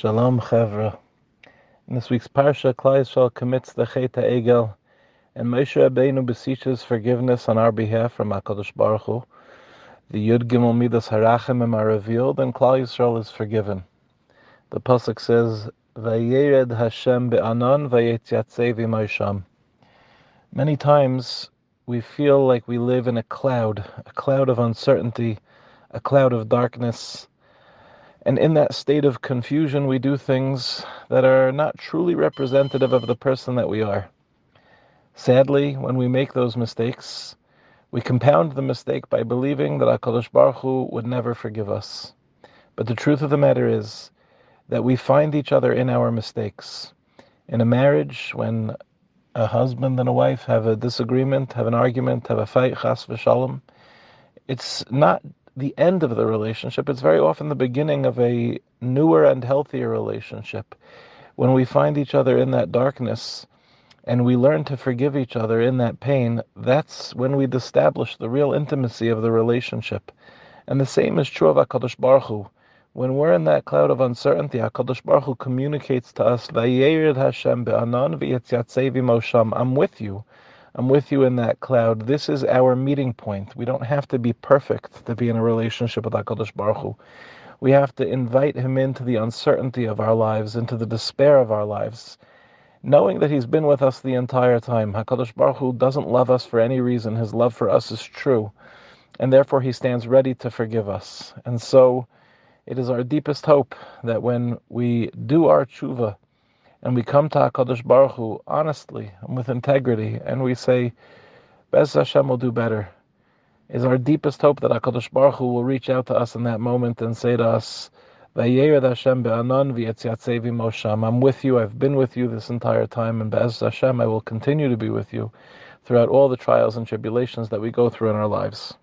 Shalom Chevra. In this week's parsha, Klal Yisrael commits the Chet Egel, and Moshe Rabbeinu beseeches forgiveness on our behalf from Hakadosh Baruch Hu. The Yud Gimel Midas Harachim are revealed, and Klal Yisrael is forgiven. The pasuk says, "Vayered Hashem be'anan vayetyatzei v'mosham." Many times we feel like we live in a cloud, a cloud of uncertainty, a cloud of darkness and in that state of confusion, we do things that are not truly representative of the person that we are. Sadly, when we make those mistakes, we compound the mistake by believing that HaKadosh Baruch Hu would never forgive us. But the truth of the matter is that we find each other in our mistakes. In a marriage, when a husband and a wife have a disagreement, have an argument, have a fight, chas v'shalom, it's not the end of the relationship. It's very often the beginning of a newer and healthier relationship. When we find each other in that darkness and we learn to forgive each other in that pain, that's when we establish the real intimacy of the relationship. And the same is true of HaKadosh Baruch Hu. When we're in that cloud of uncertainty, HaKadosh Baruch Hu communicates to us, Hashem be'anan I'm with you. I'm with you in that cloud. This is our meeting point. We don't have to be perfect to be in a relationship with HaKadosh Baruch Hu. We have to invite Him into the uncertainty of our lives, into the despair of our lives, knowing that He's been with us the entire time. HaKadosh Baruch Hu doesn't love us for any reason. His love for us is true, and therefore He stands ready to forgive us. And so, it is our deepest hope that when we do our tshuva, and we come to HaKadosh Baruch Hu honestly and with integrity, and we say, Bez Hashem will do better, is our deepest hope that HaKadosh Baruch Hu will reach out to us in that moment and say to us. I'm with you, I've been with you this entire time, and Bez Hashem, I will continue to be with you throughout all the trials and tribulations that we go through in our lives.